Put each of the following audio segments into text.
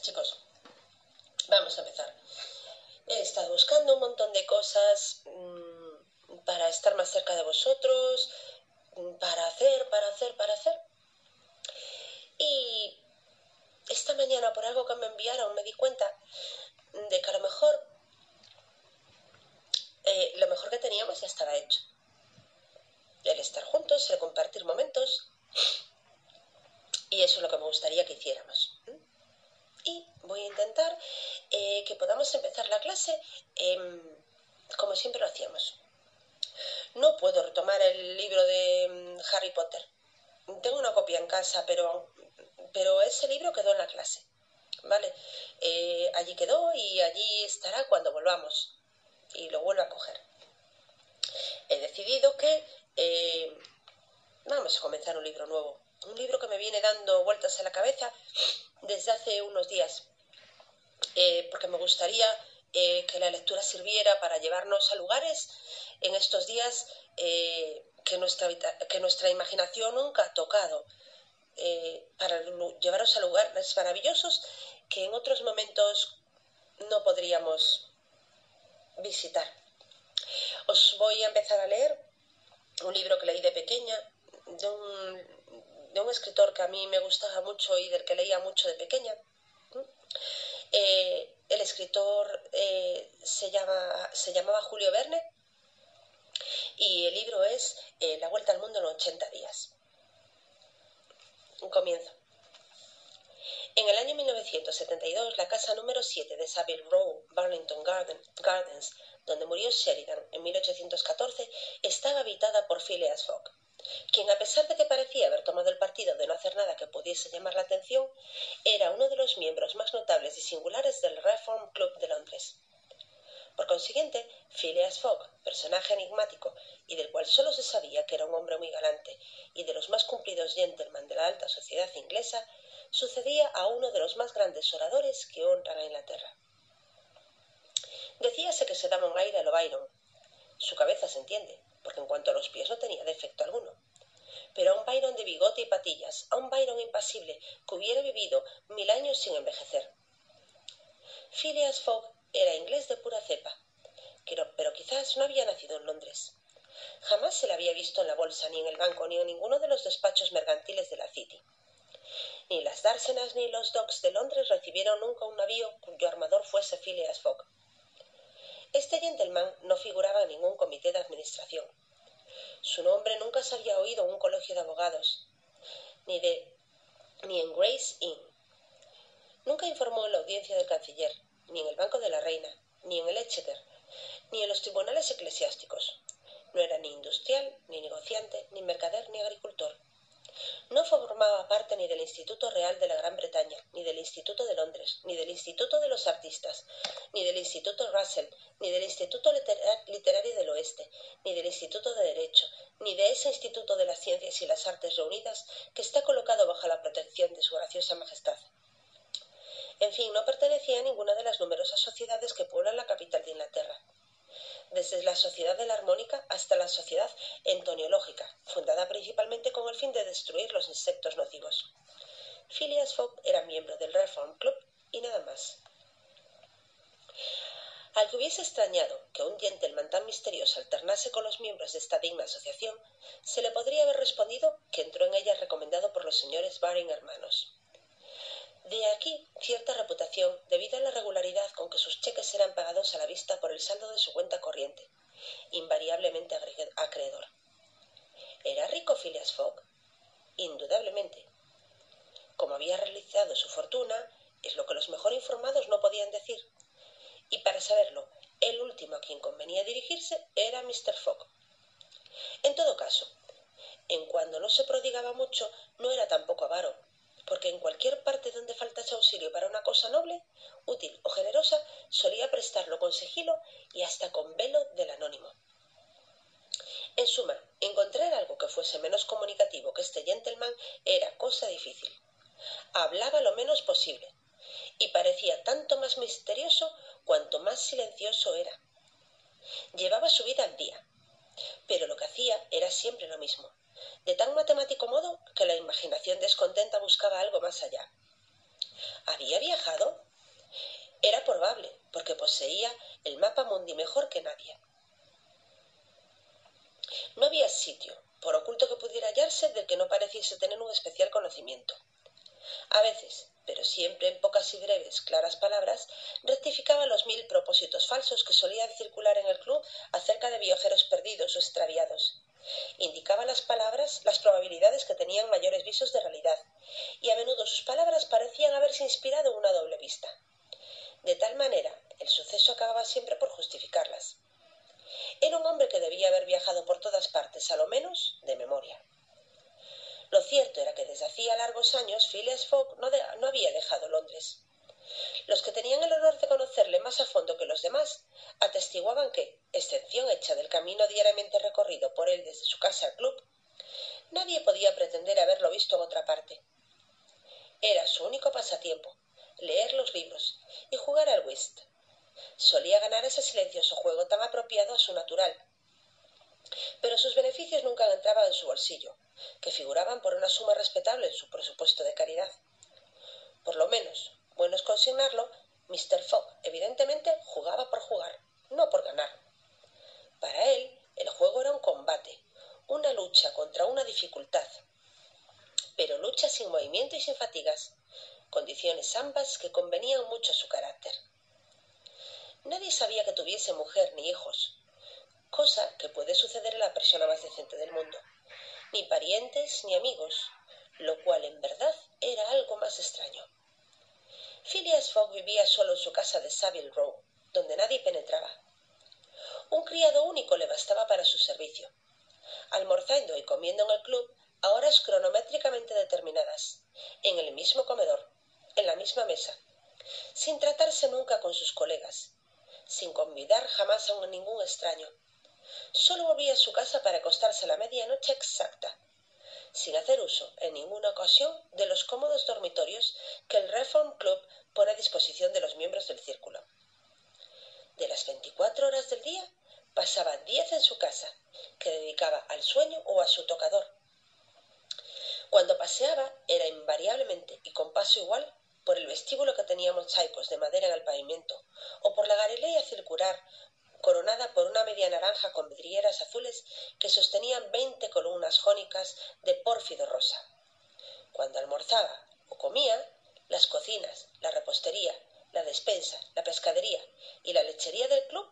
chicos. Vamos a empezar. He estado buscando un montón de cosas mm, para estar más cerca de vosotros, mm, para hacer, para hacer, para hacer. Y esta mañana, por algo que me enviaron, me di cuenta de que a lo mejor eh, lo mejor que teníamos ya estaba hecho. El estar juntos, el compartir momentos. Y eso es lo que me gustaría que hiciéramos. Y voy a intentar eh, que podamos empezar la clase como siempre lo hacíamos. No puedo retomar el libro de mm, Harry Potter. Tengo una copia en casa, pero, pero ese libro quedó en la clase. ¿Vale? Eh, allí quedó y allí estará cuando volvamos. Y lo vuelvo a coger. He decidido que eh, vamos a comenzar un libro nuevo. Un libro que me viene dando vueltas en la cabeza desde hace unos días. Eh, porque me gustaría que la lectura sirviera para llevarnos a lugares en estos días que, nuestra, que nuestra imaginación nunca ha tocado. para llevaros a lugares maravillosos que en otros momentos no podríamos visitar. Os voy a empezar a leer un libro que leí de pequeña, de un, de un escritor que a mí me gustaba mucho y del que leía mucho de pequeña. Eh, el escritor eh, se, llama, se llamaba Julio Verne y el libro es eh, La Vuelta al Mundo en 80 días. Comienzo. En el año 1972, la casa número 7 de Savile Row, Burlington Gardens, donde murió Sheridan en 1814, estaba habitada por Phileas Fogg, quien, a pesar de que parecía haber tomado el partido de no hacer nada que pudiese llamar la atención, era uno de los miembros más notables y singulares del Reform Club de Londres. Por consiguiente, Phileas Fogg, personaje enigmático y del cual solo se sabía que era un hombre muy galante y de los más cumplidos gentlemen de la alta sociedad inglesa, sucedía a uno de los más grandes oradores que honran a Inglaterra. Decíase que se daba un aire a lo Byron. Su cabeza se entiende, porque en cuanto a los pies no tenía defecto alguno. Pero a un Byron de bigote y patillas, a un Byron impasible que hubiera vivido mil años sin envejecer. Phileas Fogg era inglés de pura cepa, pero quizás no había nacido en Londres. Jamás se le había visto en la bolsa, ni en el banco, ni en ninguno de los despachos mercantiles de la City. Ni las dársenas ni los docks de Londres recibieron nunca un navío cuyo armador fuese Phileas Fogg. Este gentleman no figuraba en ningún comité de administración. Su nombre nunca se había oído en un colegio de abogados, ni, de, ni en Grace Inn. Nunca informó en la audiencia del canciller, ni en el Banco de la Reina, ni en el Exchequer, ni en los tribunales eclesiásticos. No era ni industrial, ni negociante, ni mercader, ni agricultor. No formaba parte ni del Instituto Real de la Gran Bretaña, ni del Instituto de Londres, ni del Instituto de los Artistas, ni del Instituto Russell, ni del Instituto Literario del Oeste, ni del Instituto de Derecho, ni de ese Instituto de las Ciencias y las Artes Reunidas que está colocado bajo la protección de su graciosa Majestad. En fin, no pertenecía a ninguna de las numerosas sociedades que pueblan la capital de Inglaterra desde la Sociedad de la Armónica hasta la Sociedad Entoniológica, fundada principalmente con el fin de destruir los insectos nocivos. Phileas Fogg era miembro del Reform Club y nada más. Al que hubiese extrañado que un gentleman tan misterioso alternase con los miembros de esta digna asociación, se le podría haber respondido que entró en ella recomendado por los señores Baring hermanos. De aquí cierta reputación debido a la regularidad con que sus cheques eran pagados a la vista por el saldo de su cuenta corriente, invariablemente acreedor. ¿Era rico Phileas Fogg? Indudablemente. Como había realizado su fortuna, es lo que los mejor informados no podían decir. Y para saberlo, el último a quien convenía dirigirse era Mr. Fogg. En todo caso, en cuando no se prodigaba mucho, no era tampoco avaro, porque en cualquier parte donde faltase auxilio para una cosa noble, útil o generosa, solía prestarlo con sigilo y hasta con velo del anónimo. En suma, encontrar algo que fuese menos comunicativo que este gentleman era cosa difícil. Hablaba lo menos posible, y parecía tanto más misterioso cuanto más silencioso era. Llevaba su vida al día, pero lo que hacía era siempre lo mismo, de tan matemático modo que la imaginación descontenta buscaba algo más allá. ¿Había viajado? Era probable, porque poseía el mapa mundi mejor que nadie. No había sitio, por oculto que pudiera hallarse, del que no pareciese tener un especial conocimiento. A veces, pero siempre en pocas y breves, claras palabras, rectificaba los mil propósitos falsos que solían circular en el club acerca de viajeros perdidos o extraviados. Indicaba las palabras las probabilidades que tenían mayores visos de realidad, y a menudo sus palabras parecían haberse inspirado una doble vista. De tal manera, el suceso acababa siempre por justificarlas. Era un hombre que debía haber viajado por todas partes, a lo menos de memoria. Lo cierto era que desde hacía largos años Phileas Fogg no había dejado Londres. Los que tenían el honor de conocerle más a fondo que los demás atestiguaban que, excepción hecha del camino diariamente recorrido por él desde su casa al club, nadie podía pretender haberlo visto en otra parte. Era su único pasatiempo, leer los libros y jugar al whist. Solía ganar ese silencioso juego tan apropiado a su natural. Pero sus beneficios nunca entraban en su bolsillo, que figuraban por una suma respetable en su presupuesto de caridad. Por lo menos, bueno es consignarlo, Mr. Fogg evidentemente jugaba por jugar, no por ganar. Para él, el juego era un combate, una lucha contra una dificultad, pero lucha sin movimiento y sin fatigas, condiciones ambas que convenían mucho a su carácter. Nadie sabía que tuviese mujer ni hijos, cosa que puede suceder a la persona más decente del mundo ni parientes ni amigos, lo cual en verdad era algo más extraño. Phileas Fogg vivía solo en su casa de Savile Row, donde nadie penetraba. Un criado único le bastaba para su servicio. Almorzando y comiendo en el club a horas cronométricamente determinadas, en el mismo comedor, en la misma mesa, sin tratarse nunca con sus colegas, sin convidar jamás a ningún extraño, solo volvía a su casa para acostarse a la medianoche exacta, sin hacer uso en ninguna ocasión de los cómodos dormitorios que el Reform Club pone a disposición de los miembros del círculo. De las veinticuatro horas del día, pasaba diez en su casa, que dedicaba al sueño o a su tocador. Cuando paseaba era invariablemente y con paso igual por el vestíbulo que tenía mosaicos de madera en el pavimento, o por la galería circular coronada por una media naranja con vidrieras azules que sostenían veinte columnas jónicas de pórfido rosa. Cuando almorzaba o comía, las cocinas, la repostería, la despensa, la pescadería y la lechería del club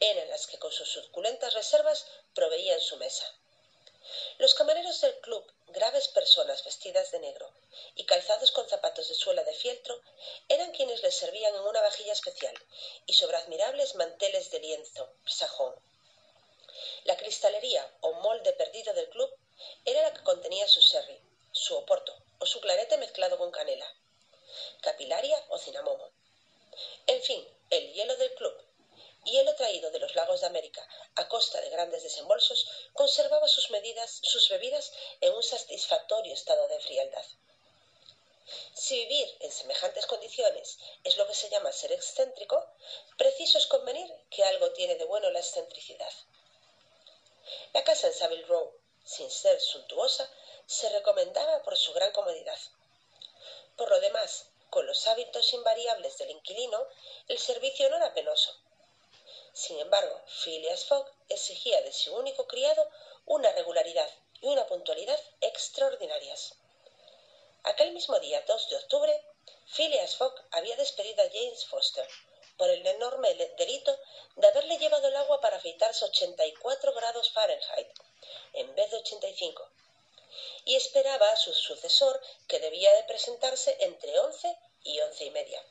eran las que con sus suculentas reservas proveían su mesa. Los camareros del club, graves personas vestidas de negro y calzados con zapatos de suela de fieltro, eran quienes les servían en una vajilla especial y sobre admirables manteles de lienzo sajón. La cristalería o molde perdido del club era la que contenía su sherry, su oporto o su clarete mezclado con canela, capilaria o cinamomo. En fin, el hielo del club, hielo traído de los lagos de América a costa de grandes desembolsos, conservaba sus, medidas, sus bebidas en un satisfactorio estado de frialdad. Si vivir en semejantes condiciones es lo que se llama ser excéntrico, preciso es convenir que algo tiene de bueno la excentricidad. La casa en Savile Row, sin ser suntuosa, se recomendaba por su gran comodidad. Por lo demás, con los hábitos invariables del inquilino, el servicio no era penoso sin embargo, Phileas Fogg exigía de su único criado una regularidad y una puntualidad extraordinarias. Aquel mismo día 2 de octubre, Phileas Fogg había despedido a James Foster por el enorme delito de haberle llevado el agua para afeitarse 84 grados Fahrenheit en vez de 85 y esperaba a su sucesor que debía de presentarse entre 11 y once y media.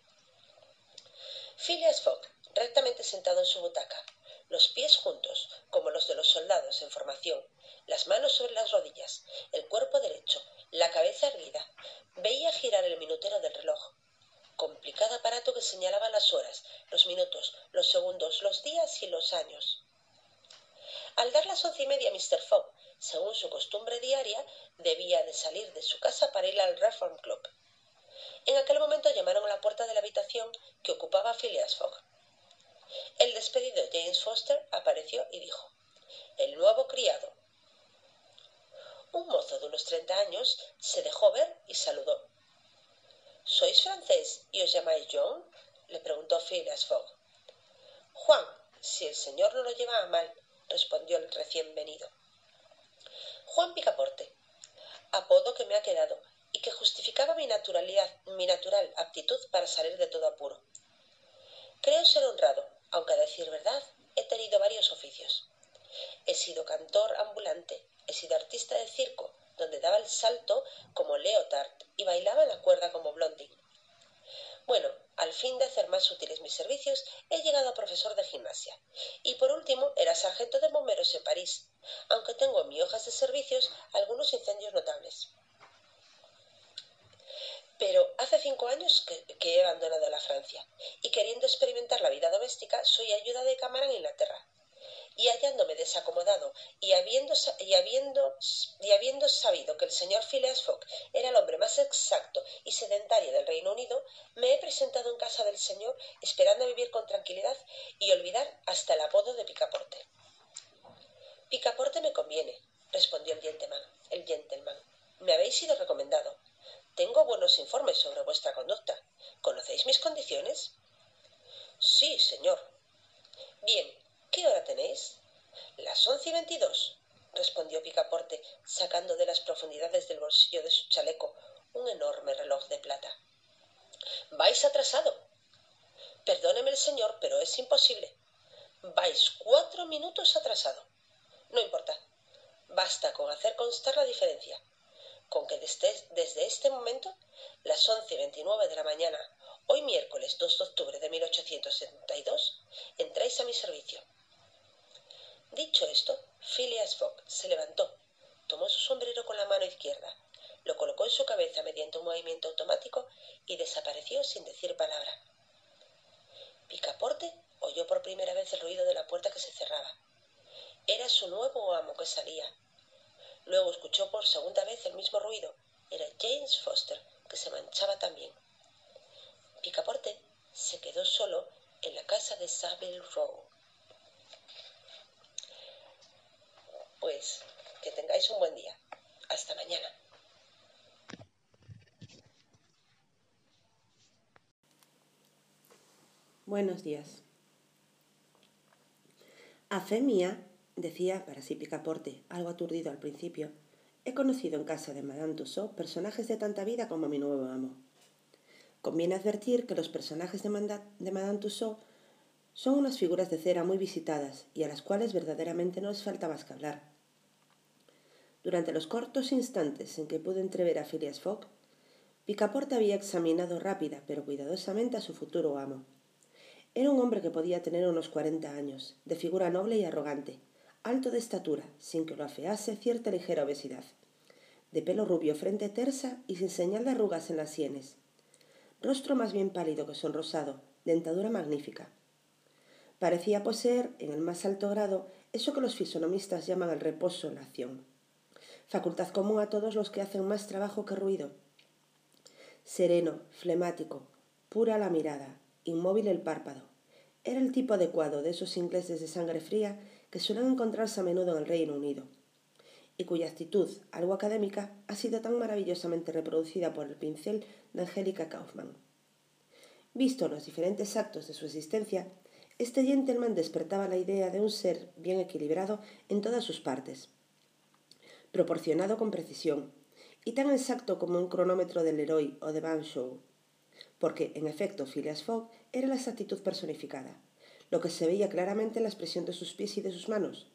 Phileas Fogg rectamente sentado en su butaca, los pies juntos, como los de los soldados en formación, las manos sobre las rodillas, el cuerpo derecho, la cabeza erguida, veía girar el minutero del reloj. Complicado aparato que señalaba las horas, los minutos, los segundos, los días y los años. Al dar las once y media, Mr. Fogg, según su costumbre diaria, debía de salir de su casa para ir al Reform Club. En aquel momento llamaron a la puerta de la habitación que ocupaba Phileas Fogg. El despedido James Foster apareció y dijo El nuevo criado. Un mozo de unos treinta años se dejó ver y saludó. ¿Sois francés y os llamáis John? le preguntó Phileas Fogg. Juan, si el señor no lo lleva a mal, respondió el recién venido. Juan Picaporte, apodo que me ha quedado y que justificaba mi naturalidad, mi natural aptitud para salir de todo apuro. Creo ser honrado, aunque a decir verdad, he tenido varios oficios. He sido cantor ambulante, he sido artista de circo, donde daba el salto como Leotard y bailaba la cuerda como Blondie. Bueno, al fin de hacer más útiles mis servicios, he llegado a profesor de gimnasia. Y por último, era sargento de bomberos en París, aunque tengo en mis hojas de servicios algunos incendios notables. Pero hace cinco años que, he abandonado la Francia y queriendo experimentar la vida doméstica soy ayuda de cámara en Inglaterra. Y hallándome desacomodado y habiendo, sabido que el señor Phileas Fogg era el hombre más exacto y sedentario del Reino Unido, me he presentado en casa del señor esperando vivir con tranquilidad y olvidar hasta el apodo de Picaporte. Picaporte me conviene, respondió el gentleman. El gentleman. Me habéis sido recomendado. Tengo buenos informes sobre vuestra conducta. ¿Conocéis mis condiciones? Sí, señor. Bien, ¿qué hora tenéis? Las once y veintidós, respondió Picaporte, sacando de las profundidades del bolsillo de su chaleco un enorme reloj de plata. Vais atrasado. Perdóneme el señor, pero es imposible. Vais cuatro minutos atrasado. No importa. Basta con hacer constar la diferencia con que desde, desde este momento, las once y veintinueve de la mañana, hoy miércoles 2 de octubre de 1872, entráis a mi servicio. Dicho esto, Phileas Fogg se levantó, tomó su sombrero con la mano izquierda, lo colocó en su cabeza mediante un movimiento automático y desapareció sin decir palabra. Picaporte oyó por primera vez el ruido de la puerta que se cerraba. Era su nuevo amo que salía, Luego escuchó por segunda vez el mismo ruido. Era James Foster, que se manchaba también. Picaporte se quedó solo en la casa de Savile Row. Pues que tengáis un buen día. Hasta mañana. Buenos días. A fe mía, Decía, para sí Picaporte, algo aturdido al principio, he conocido en casa de Madame Tussaud personajes de tanta vida como mi nuevo amo. Conviene advertir que los personajes de, de Madame Tussaud son unas figuras de cera muy visitadas y a las cuales verdaderamente no les falta más que hablar. Durante los cortos instantes en que pude entrever a Phileas Fogg, Picaporte había examinado rápida pero cuidadosamente a su futuro amo. Era un hombre que podía tener unos cuarenta años, de figura noble y arrogante, alto de estatura, sin que lo afease cierta ligera obesidad, de pelo rubio, frente tersa y sin señal de arrugas en las sienes, rostro más bien pálido que sonrosado, dentadura magnífica. Parecía poseer, en el más alto grado, eso que los fisonomistas llaman el reposo, la acción, facultad común a todos los que hacen más trabajo que ruido. Sereno, flemático, pura la mirada, inmóvil el párpado. Era el tipo adecuado de esos ingleses de sangre fría que suelen encontrarse a menudo en el Reino Unido, y cuya actitud, algo académica, ha sido tan maravillosamente reproducida por el pincel de Angélica Kaufmann. Visto los diferentes actos de su existencia, este gentleman despertaba la idea de un ser bien equilibrado en todas sus partes, proporcionado con precisión, y tan exacto como un cronómetro del Leroy o de Van Show, porque, en efecto, Phileas Fogg era la exactitud personificada, lo que se veía claramente en la expresión de sus pies y de sus manos,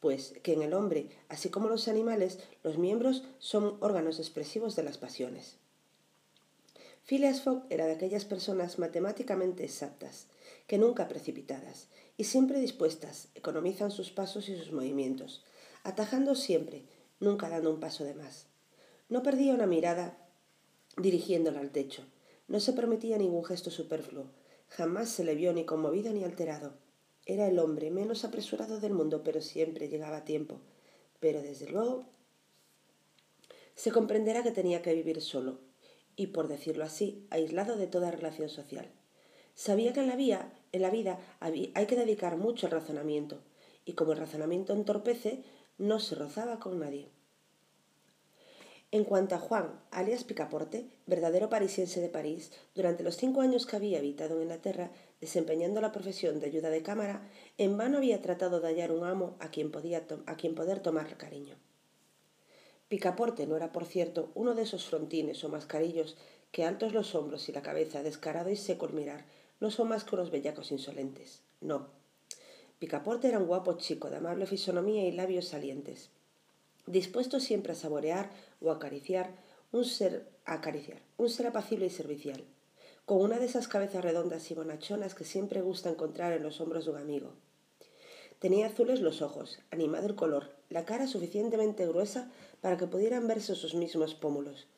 pues que en el hombre, así como los animales, los miembros son órganos expresivos de las pasiones. Phileas Fogg era de aquellas personas matemáticamente exactas, que nunca precipitadas, y siempre dispuestas, economizan sus pasos y sus movimientos, atajando siempre, nunca dando un paso de más. No perdía una mirada dirigiéndola al techo, no se permitía ningún gesto superfluo, Jamás se le vio ni conmovido ni alterado. Era el hombre menos apresurado del mundo, pero siempre llegaba a tiempo. Pero desde luego se comprenderá que tenía que vivir solo, y por decirlo así, aislado de toda relación social. Sabía que en la, vía, en la vida hay que dedicar mucho al razonamiento, y como el razonamiento entorpece, no se rozaba con nadie. En cuanto a Juan, alias Picaporte, verdadero parisiense de París, durante los cinco años que había habitado en Inglaterra, desempeñando la profesión de ayuda de cámara, en vano había tratado de hallar un amo a quien, podía a quien poder tomar cariño. Picaporte no era, por cierto, uno de esos frontines o mascarillos que altos los hombros y la cabeza, descarado y seco al mirar, no son más que unos bellacos insolentes. No. Picaporte era un guapo chico de amable fisonomía y labios salientes, dispuesto siempre a saborear o acariciar un ser, acariciar, un ser apacible y servicial, con una de esas cabezas redondas y bonachonas que siempre gusta encontrar en los hombros de un amigo. Tenía azules los ojos, animado el color, la cara suficientemente gruesa para que pudieran verse sus mismos pómulos,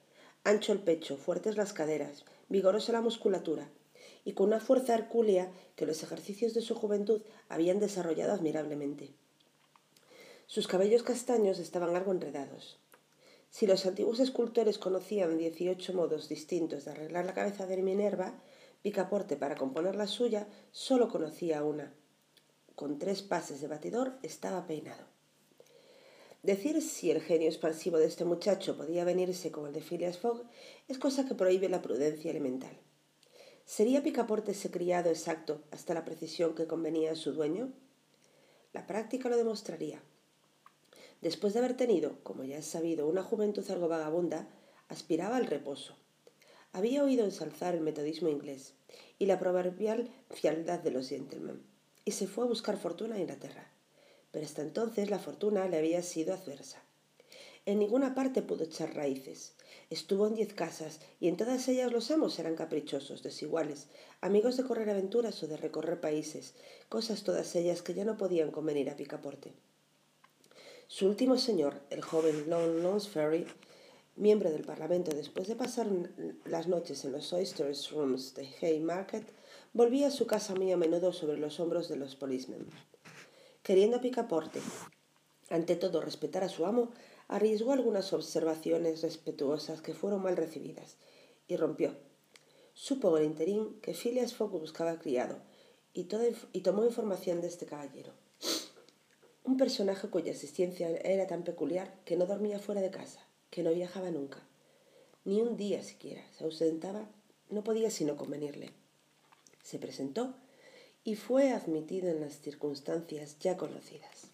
ancho el pecho, fuertes las caderas, vigorosa la musculatura, y con una fuerza hercúlea que los ejercicios de su juventud habían desarrollado admirablemente. Sus cabellos castaños estaban algo enredados. Si los antiguos escultores conocían dieciocho modos distintos de arreglar la cabeza de Minerva, Picaporte, para componer la suya, solo conocía una. Con tres pases de batidor estaba peinado. Decir si el genio expansivo de este muchacho podía venirse con el de Phileas Fogg es cosa que prohíbe la prudencia elemental. ¿Sería Picaporte ese criado exacto hasta la precisión que convenía a su dueño? La práctica lo demostraría. Después de haber tenido, como ya es sabido, una juventud algo vagabunda, aspiraba al reposo. Había oído ensalzar el metodismo inglés y la proverbial fialdad de los gentlemen, y se fue a buscar fortuna a Inglaterra pero hasta entonces la fortuna le había sido adversa. En ninguna parte pudo echar raíces. Estuvo en diez casas y en todas ellas los amos eran caprichosos, desiguales, amigos de correr aventuras o de recorrer países, cosas todas ellas que ya no podían convenir a Picaporte. Su último señor, el joven Lon Lonsferry, miembro del Parlamento después de pasar las noches en los Oysters Rooms de Haymarket, volvía a su casa muy a menudo sobre los hombros de los policemen. Queriendo a Picaporte, ante todo respetar a su amo, arriesgó algunas observaciones respetuosas que fueron mal recibidas y rompió. Supo el interín que Phileas Fogg buscaba criado y, y tomó información de este caballero. Un personaje cuya existencia era tan peculiar que no dormía fuera de casa, que no viajaba nunca, ni un día siquiera. Se ausentaba, no podía sino convenirle. Se presentó y fue admitido en las circunstancias ya conocidas.